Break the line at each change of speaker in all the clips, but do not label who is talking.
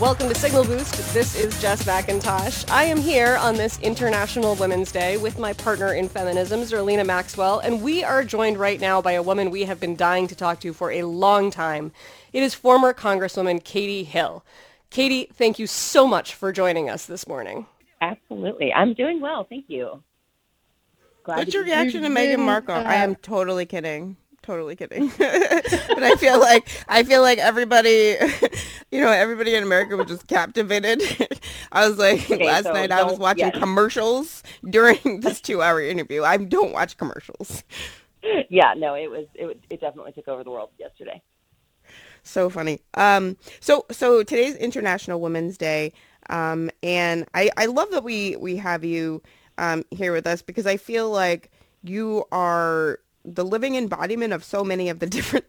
Welcome to Signal Boost. This is Jess McIntosh. I am here on this International Women's Day with my partner in feminism, Zerlina Maxwell, and we are joined right now by a woman we have been dying to talk to for a long time. It is former Congresswoman Katie Hill. Katie, thank you so much for joining us this morning.
Absolutely. I'm doing well. Thank you.
Glad What's your reaction to Meghan Markle? I am uh, totally kidding totally kidding. but I feel like I feel like everybody, you know, everybody in America was just captivated. I was like okay, last so night I was watching yes. commercials during this two-hour interview. I don't watch commercials.
Yeah, no, it was it it definitely took over the world yesterday.
So funny. Um, so so today's International Women's Day, um, and I I love that we we have you um here with us because I feel like you are the living embodiment of so many of the different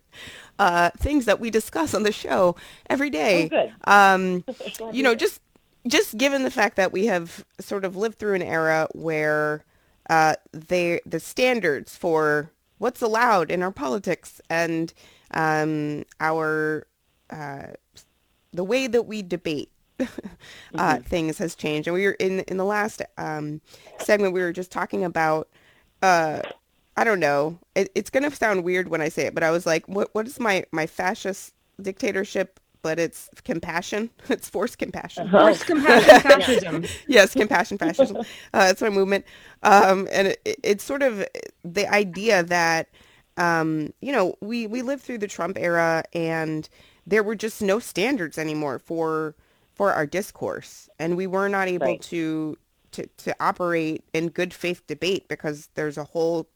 uh, things that we discuss on the show every day.
Oh, um,
you know, just just given the fact that we have sort of lived through an era where uh, they the standards for what's allowed in our politics and um, our uh, the way that we debate uh, mm-hmm. things has changed. And we were in in the last um, segment we were just talking about uh, I don't know. It, it's gonna sound weird when I say it, but I was like, what what is my my fascist dictatorship? But it's compassion. It's forced compassion.
Uh-huh. Forced compassion, fascism.
yes, compassion, fascism. Uh, that's my movement. Um, and it, it's sort of the idea that um, you know we we lived through the Trump era, and there were just no standards anymore for for our discourse, and we were not able right. to to to operate in good faith debate because there's a whole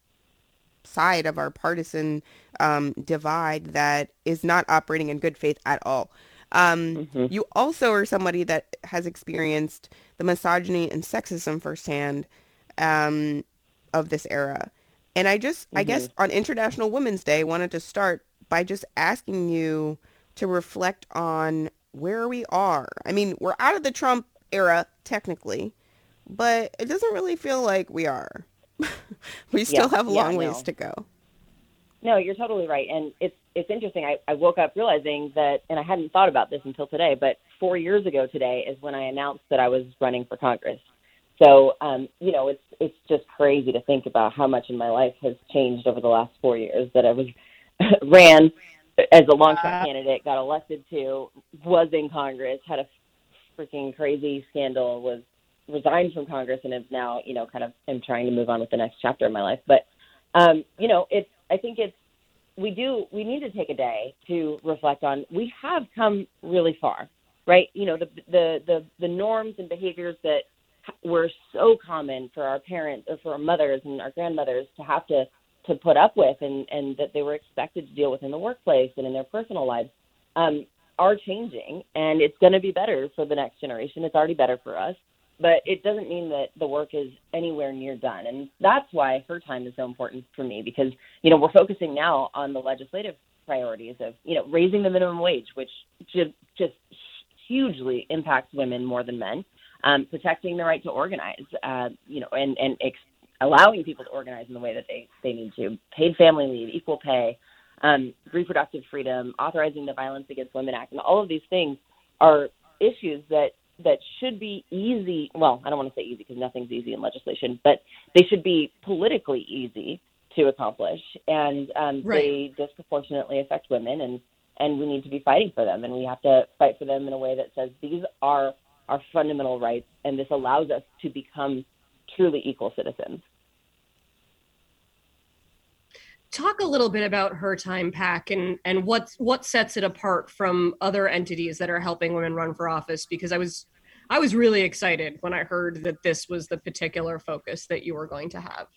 side of our partisan um, divide that is not operating in good faith at all. Um, mm-hmm. You also are somebody that has experienced the misogyny and sexism firsthand um, of this era. And I just, mm-hmm. I guess mm-hmm. on International Women's Day, wanted to start by just asking you to reflect on where we are. I mean, we're out of the Trump era, technically, but it doesn't really feel like we are. we still yeah, have a long yeah, ways no. to go.
No, you're totally right. And it's it's interesting. I, I woke up realizing that and I hadn't thought about this until today, but four years ago today is when I announced that I was running for Congress. So um, you know, it's it's just crazy to think about how much in my life has changed over the last four years that I was ran as a long shot uh, candidate, got elected to, was in Congress, had a freaking crazy scandal, was resigned from Congress and am now, you know, kind of am trying to move on with the next chapter of my life. But, um, you know, it's, I think it's, we do, we need to take a day to reflect on, we have come really far, right? You know, the, the, the, the norms and behaviors that were so common for our parents or for our mothers and our grandmothers to have to, to put up with and, and that they were expected to deal with in the workplace and in their personal lives. Um, are changing and it's going to be better for the next generation. It's already better for us but it doesn't mean that the work is anywhere near done. And that's why her time is so important for me because, you know, we're focusing now on the legislative priorities of, you know, raising the minimum wage, which just, hugely impacts women more than men, um, protecting the right to organize, uh, you know, and, and ex- allowing people to organize in the way that they, they need to, paid family leave, equal pay, um, reproductive freedom, authorizing the Violence Against Women Act, and all of these things are issues that that should be easy. Well, I don't want to say easy because nothing's easy in legislation, but they should be politically easy to accomplish, and um, right. they disproportionately affect women, and and we need to be fighting for them, and we have to fight for them in a way that says these are our fundamental rights, and this allows us to become truly equal citizens
talk a little bit about her time PAC and and what what sets it apart from other entities that are helping women run for office because i was i was really excited when i heard that this was the particular focus that you were going to have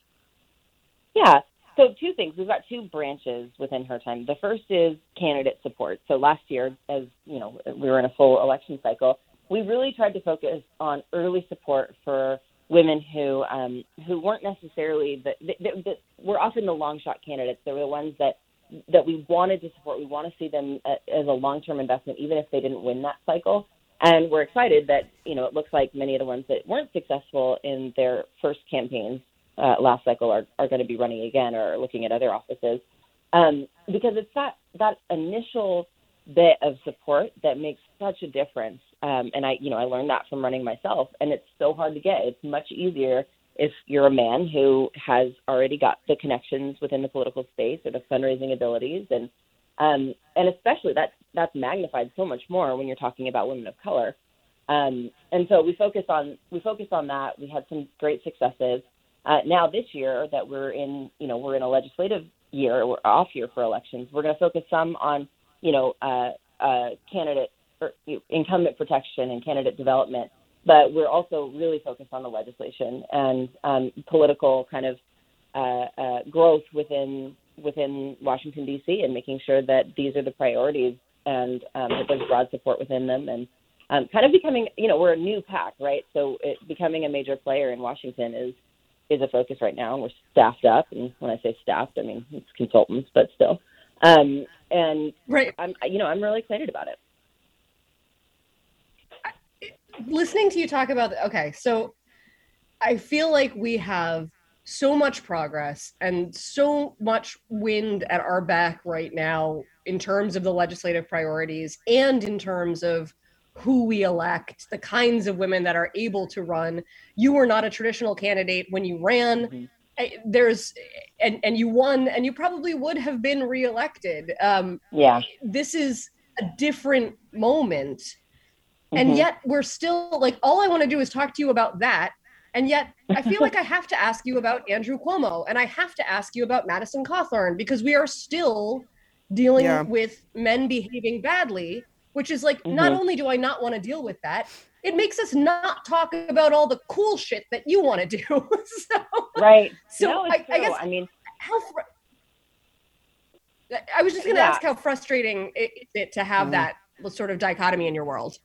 yeah so two things we've got two branches within her time the first is candidate support so last year as you know we were in a full election cycle we really tried to focus on early support for women who um, who weren't necessarily the, the, the, the were often the long shot candidates. They were the ones that that we wanted to support. We want to see them uh, as a long term investment, even if they didn't win that cycle. And we're excited that you know it looks like many of the ones that weren't successful in their first campaigns uh, last cycle are, are going to be running again or looking at other offices um, because it's that that initial bit of support that makes such a difference. Um, and I, you know, I learned that from running myself, and it's so hard to get. It's much easier if you're a man who has already got the connections within the political space or the fundraising abilities, and um, and especially that that's magnified so much more when you're talking about women of color. Um, and so we focus on we focus on that. We had some great successes. Uh, now this year that we're in, you know, we're in a legislative year, we're off year for elections. We're going to focus some on, you know, uh, uh, candidate or incumbent protection and candidate development, but we're also really focused on the legislation and um, political kind of uh, uh, growth within within Washington D.C. and making sure that these are the priorities and um, that there's broad support within them and um, kind of becoming, you know, we're a new PAC, right? So it, becoming a major player in Washington is is a focus right now, and we're staffed up. And when I say staffed, I mean it's consultants, but still. Um, and
right,
I'm, you know, I'm really excited about it.
Listening to you talk about, okay, so I feel like we have so much progress and so much wind at our back right now in terms of the legislative priorities and in terms of who we elect, the kinds of women that are able to run. You were not a traditional candidate when you ran. Mm-hmm. There's and and you won, and you probably would have been reelected. Um,
yeah,
this is a different moment, mm-hmm. and yet we're still like all I want to do is talk to you about that. And yet, I feel like I have to ask you about Andrew Cuomo, and I have to ask you about Madison Cawthorn because we are still dealing yeah. with men behaving badly which is like mm-hmm. not only do I not want to deal with that, it makes us not talk about all the cool shit that you want to do. so,
right.
So
no,
I, I, guess
I mean,
how. Fr- I was just going to yeah. ask how frustrating it, it to have mm. that sort of dichotomy in your world.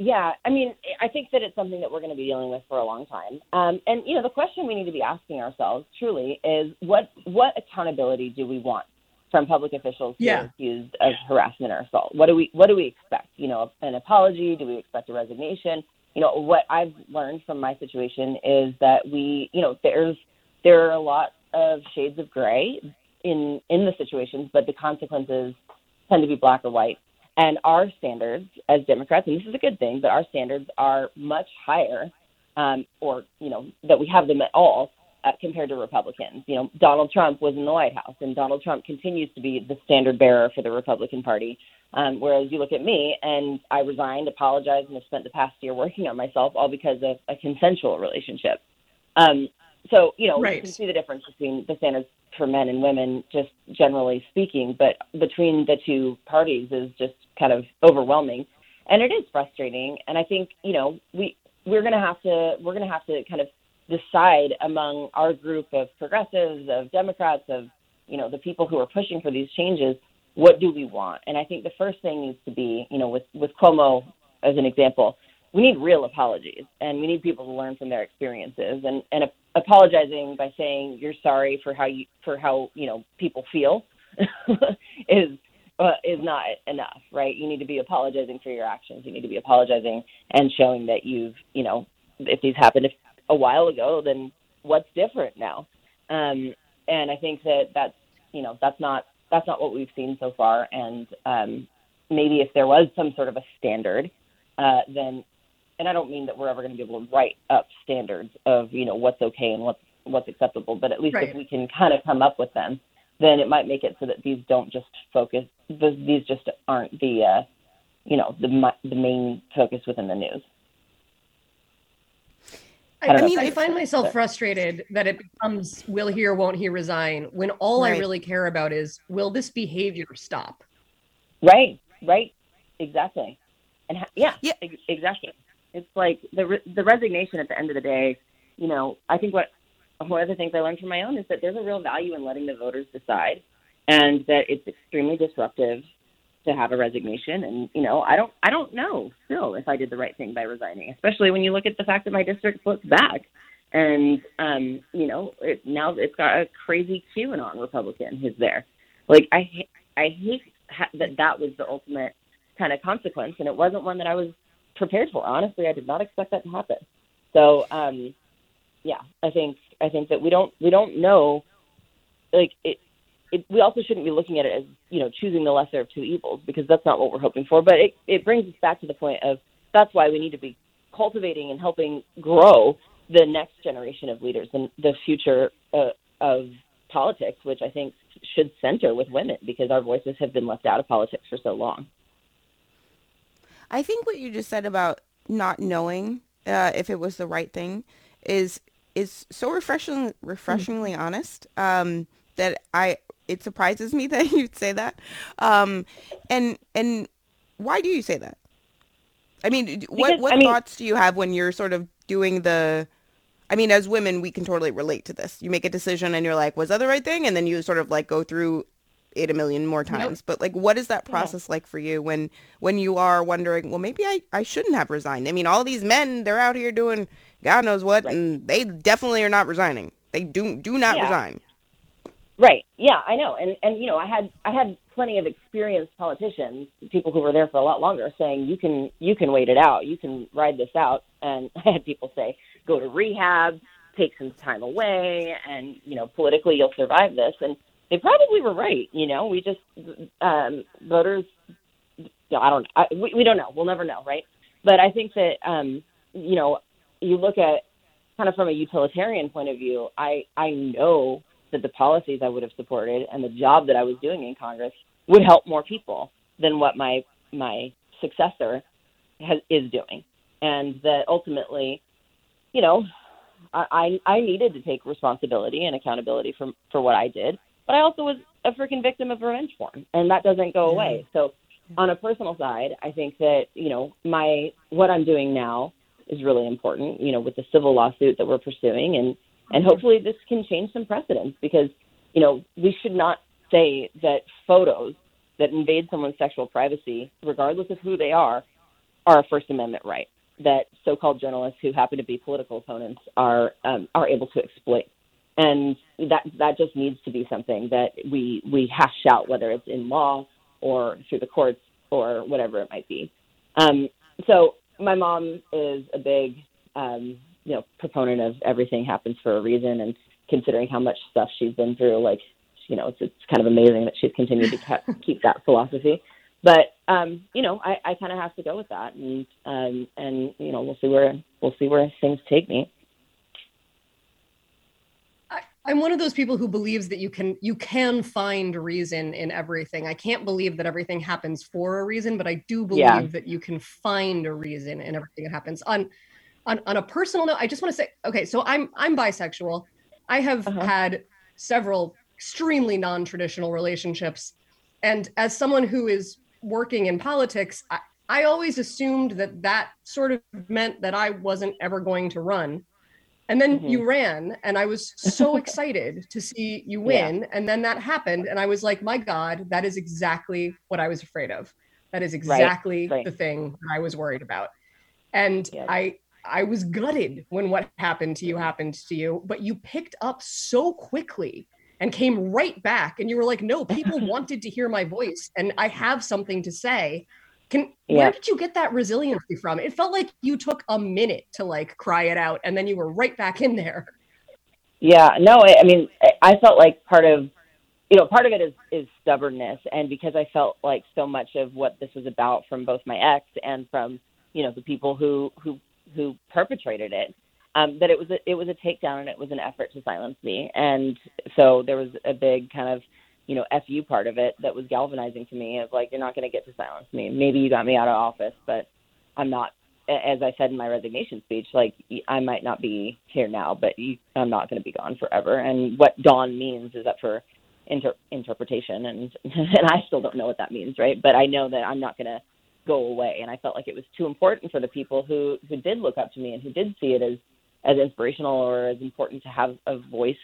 Yeah, I mean, I think that it's something that we're going to be dealing with for a long time. Um, and you know, the question we need to be asking ourselves truly is what what accountability do we want from public officials who yeah. are accused of harassment or assault. What do we what do we expect? You know, an apology? Do we expect a resignation? You know, what I've learned from my situation is that we, you know, there's there are a lot of shades of gray in in the situations, but the consequences tend to be black or white. And our standards as Democrats, and this is a good thing, but our standards are much higher, um, or you know, that we have them at all uh, compared to Republicans. You know, Donald Trump was in the White House, and Donald Trump continues to be the standard bearer for the Republican Party. Um, whereas you look at me, and I resigned, apologized, and have spent the past year working on myself, all because of a consensual relationship. Um, so, you know,
right.
you can see the difference between the standards for men and women, just generally speaking, but between the two parties is just kind of overwhelming. And it is frustrating. And I think, you know, we, we're going to have to, we're going to have to kind of decide among our group of progressives, of Democrats, of you know the people who are pushing for these changes, what do we want? And I think the first thing needs to be, you know, with with Cuomo as an example, we need real apologies, and we need people to learn from their experiences, and and apologizing by saying you're sorry for how you for how you know people feel is uh, is not enough, right? You need to be apologizing for your actions. You need to be apologizing and showing that you've, you know, if these happened a while ago, then what's different now? Um, and I think that that's you know that's not that's not what we've seen so far. And um, maybe if there was some sort of a standard, uh, then and I don't mean that we're ever going to be able to write up standards of you know what's okay and what's what's acceptable, but at least
right.
if we can kind of come up with them, then it might make it so that these don't just focus. These just aren't the uh, you know the the main focus within the news.
I, I mean, I find myself frustrated that it becomes will he or won't he resign when all right. I really care about is will this behavior stop?
Right, right, exactly, and yeah, yeah, exactly. It's like the re- the resignation at the end of the day. You know, I think what one of the things I learned from my own is that there's a real value in letting the voters decide, and that it's extremely disruptive to have a resignation and you know i don't i don't know still if i did the right thing by resigning especially when you look at the fact that my district flipped back and um you know it now it's got a crazy qanon republican who's there like i i hate ha- that that was the ultimate kind of consequence and it wasn't one that i was prepared for honestly i did not expect that to happen so um yeah i think i think that we don't we don't know like it it, we also shouldn't be looking at it as you know choosing the lesser of two evils because that's not what we're hoping for. But it, it brings us back to the point of that's why we need to be cultivating and helping grow the next generation of leaders and the future uh, of politics, which I think should center with women because our voices have been left out of politics for so long.
I think what you just said about not knowing uh, if it was the right thing is is so refreshing, refreshingly mm-hmm. honest um, that I it surprises me that you'd say that. Um, and and why do you say that? I mean, because, what what I mean, thoughts do you have when you're sort of doing the? I mean, as women, we can totally relate to this. You make a decision and you're like, "Was that the right thing?" And then you sort of like go through it a million more times. Nope. But like, what is that process yeah. like for you when when you are wondering, well, maybe I I shouldn't have resigned. I mean, all these men, they're out here doing God knows what, right. and they definitely are not resigning. They do do not yeah. resign.
Right. Yeah, I know. And and you know, I had I had plenty of experienced politicians, people who were there for a lot longer saying you can you can wait it out. You can ride this out. And I had people say go to rehab, take some time away and you know, politically you'll survive this and they probably were right, you know. We just um voters I don't I, we, we don't know. We'll never know, right? But I think that um you know, you look at kind of from a utilitarian point of view, I I know that the policies I would have supported and the job that I was doing in Congress would help more people than what my my successor has, is doing, and that ultimately, you know, I I needed to take responsibility and accountability for for what I did, but I also was a freaking victim of revenge porn, and that doesn't go away. So, on a personal side, I think that you know my what I'm doing now is really important. You know, with the civil lawsuit that we're pursuing and and hopefully this can change some precedents because, you know, we should not say that photos that invade someone's sexual privacy, regardless of who they are, are a First Amendment right that so-called journalists who happen to be political opponents are um, are able to exploit. And that that just needs to be something that we we hash out, whether it's in law or through the courts or whatever it might be. Um, so my mom is a big um, you know proponent of everything happens for a reason, and considering how much stuff she's been through, like you know, it's it's kind of amazing that she's continued to keep that philosophy. But um, you know, I, I kind of have to go with that, and um, and you know, we'll see where we'll see where things take me.
I'm one of those people who believes that you can you can find reason in everything. I can't believe that everything happens for a reason, but I do believe yeah. that you can find a reason in everything that happens. On on, on a personal note, I just want to say, okay, so I'm I'm bisexual. I have uh-huh. had several extremely non-traditional relationships. And as someone who is working in politics, I, I always assumed that that sort of meant that I wasn't ever going to run. And then mm-hmm. you ran, and I was so excited to see you win. Yeah. And then that happened, and I was like, my God, that is exactly what I was afraid of. That is exactly right. Right. the thing that I was worried about. And yeah. I I was gutted when what happened to you happened to you, but you picked up so quickly and came right back and you were like, no, people wanted to hear my voice and I have something to say. Can yeah. where did you get that resiliency from? It felt like you took a minute to like cry it out and then you were right back in there.
Yeah, no, I mean, I felt like part of you know, part of it is is stubbornness and because I felt like so much of what this was about from both my ex and from, you know, the people who who who perpetrated it um, that it was a, it was a takedown and it was an effort to silence me. And so there was a big kind of you know fu part of it that was galvanizing to me of like you're not going to get to silence me. Maybe you got me out of office, but I'm not. As I said in my resignation speech, like I might not be here now, but you, I'm not going to be gone forever. And what dawn means is up for inter- interpretation, and and I still don't know what that means, right? But I know that I'm not going to go away. And I felt like it was too important for the people who who did look up to me and who did see it as as inspirational or as important to have a voice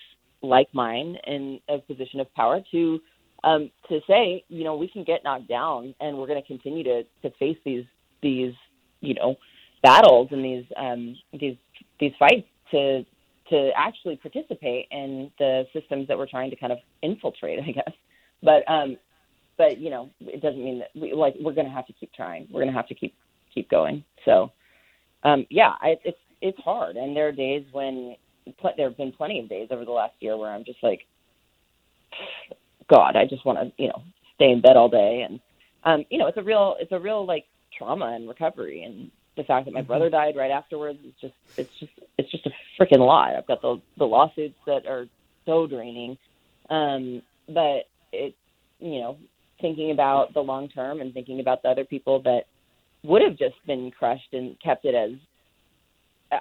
like mine in a position of power to um, to say, you know, we can get knocked down, and we're going to continue to to face these these you know battles and these um, these these fights to to actually participate in the systems that we're trying to kind of infiltrate, I guess. But um, but you know, it doesn't mean that we like we're going to have to keep trying. We're going to have to keep keep going. So um, yeah, I, it's it's hard, and there are days when there have been plenty of days over the last year where I'm just like, God, I just want to you know stay in bed all day, and um, you know, it's a real it's a real like trauma and recovery, and the fact that my mm-hmm. brother died right afterwards is just it's just it's just a freaking lot. I've got the the lawsuits that are so draining, um, but it you know thinking about the long term and thinking about the other people that would have just been crushed and kept it as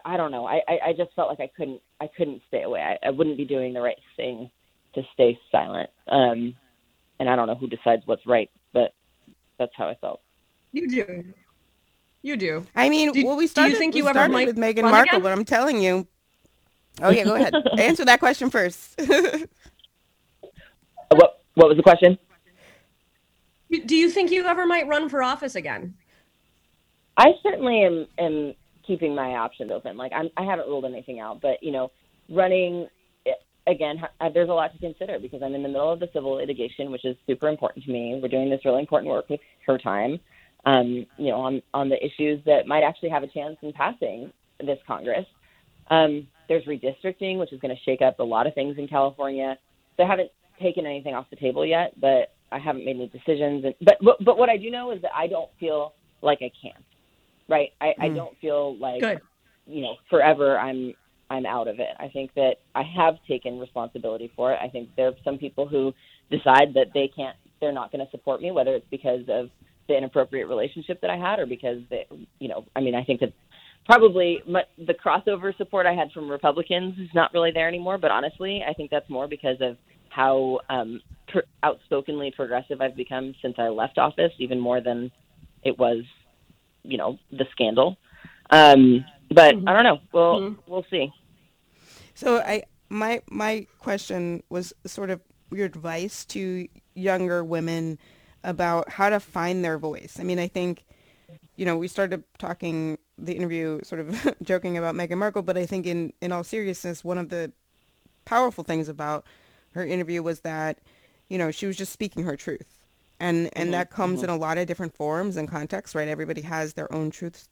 I don't know. I, I just felt like I couldn't I couldn't stay away. I, I wouldn't be doing the right thing to stay silent. Um, and I don't know who decides what's right, but that's how I felt.
You do. You do.
I mean, do, well, we started. Do you think you ever might with Meghan Markle, again? but I'm telling you. Oh yeah, go ahead. Answer that question first.
what What was the question?
Do you think you ever might run for office again?
I certainly am. Am keeping my options open. Like I'm, I haven't ruled anything out, but you know, running eh, again, there's a lot to consider because I'm in the middle of the civil litigation, which is super important to me. We're doing this really important work with her time um, you know, on, on the issues that might actually have a chance in passing this Congress. Um, there's redistricting, which is going to shake up a lot of things in California. So I haven't taken anything off the table yet, but I haven't made any decisions. And, but, but but what I do know is that I don't feel like I can. Right? I, mm. I don't feel like Good. you know forever I'm I'm out of it. I think that I have taken responsibility for it. I think there are some people who decide that they can't, they're not going to support me, whether it's because of the inappropriate relationship that I had, or because they, you know, I mean, I think that probably my, the crossover support I had from Republicans is not really there anymore. But honestly, I think that's more because of how um, per- outspokenly progressive I've become since I left office, even more than it was, you know, the scandal. Um, but mm-hmm. I don't know. We'll mm-hmm. we'll see.
So I my my question was sort of your advice to younger women about how to find their voice. I mean, I think, you know, we started talking the interview sort of joking about Meghan Markle, but I think in, in all seriousness, one of the powerful things about her interview was that, you know, she was just speaking her truth. And, and mm-hmm. that comes mm-hmm. in a lot of different forms and contexts, right? Everybody has their own truths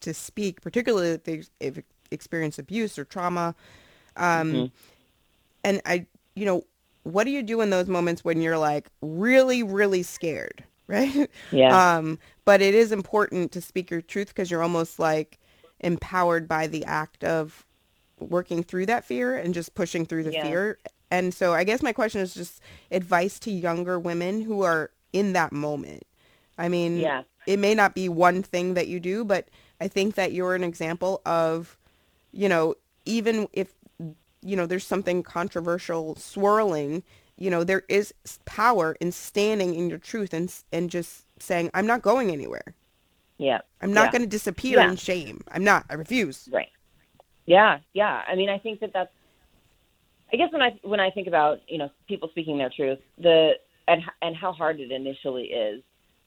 to speak, particularly if they if experience abuse or trauma. Um, mm-hmm. And I, you know, what do you do in those moments when you're like really, really scared, right?
Yeah.
Um, but it is important to speak your truth because you're almost like empowered by the act of working through that fear and just pushing through the yeah. fear. And so I guess my question is just advice to younger women who are in that moment. I mean, yeah. it may not be one thing that you do, but I think that you're an example of, you know, even if you know, there's something controversial swirling, you know, there is power in standing in your truth and and just saying, I'm not going anywhere.
Yeah.
I'm not
yeah.
going to disappear yeah. in shame. I'm not. I refuse.
Right. Yeah. Yeah. I mean, I think that that's. I guess when I when I think about you know people speaking their truth, the and and how hard it initially is,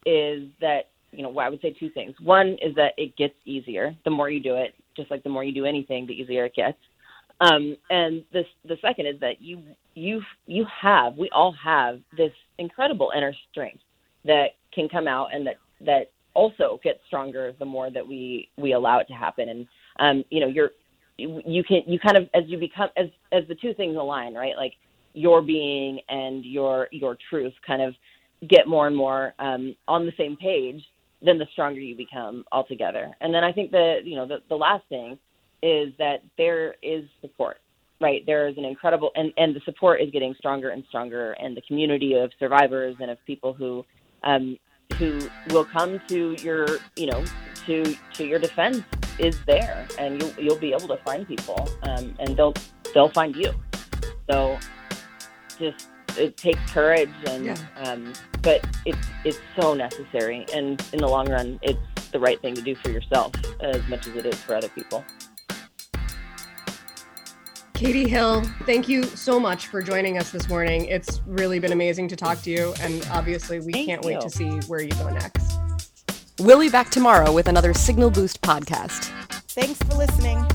is that you know I would say two things. One is that it gets easier the more you do it. Just like the more you do anything, the easier it gets. Um, and this, the second is that you, you, you have, we all have this incredible inner strength that can come out and that, that also gets stronger the more that we, we allow it to happen. And, um, you know, you're, you can, you kind of, as you become, as, as the two things align, right? Like your being and your, your truth kind of get more and more, um, on the same page, then the stronger you become altogether. And then I think the, you know, the, the last thing is that there is support right there is an incredible and and the support is getting stronger and stronger and the community of survivors and of people who um who will come to your you know to to your defense is there and you'll you'll be able to find people um and they'll they'll find you so just it takes courage and yeah. um but it's it's so necessary and in the long run it's the right thing to do for yourself as much as it is for other people
Katie Hill, thank you so much for joining us this morning. It's really been amazing to talk to you, and obviously, we
Thank
can't
you.
wait to see where you go next. We'll be back tomorrow with another Signal Boost podcast.
Thanks for listening.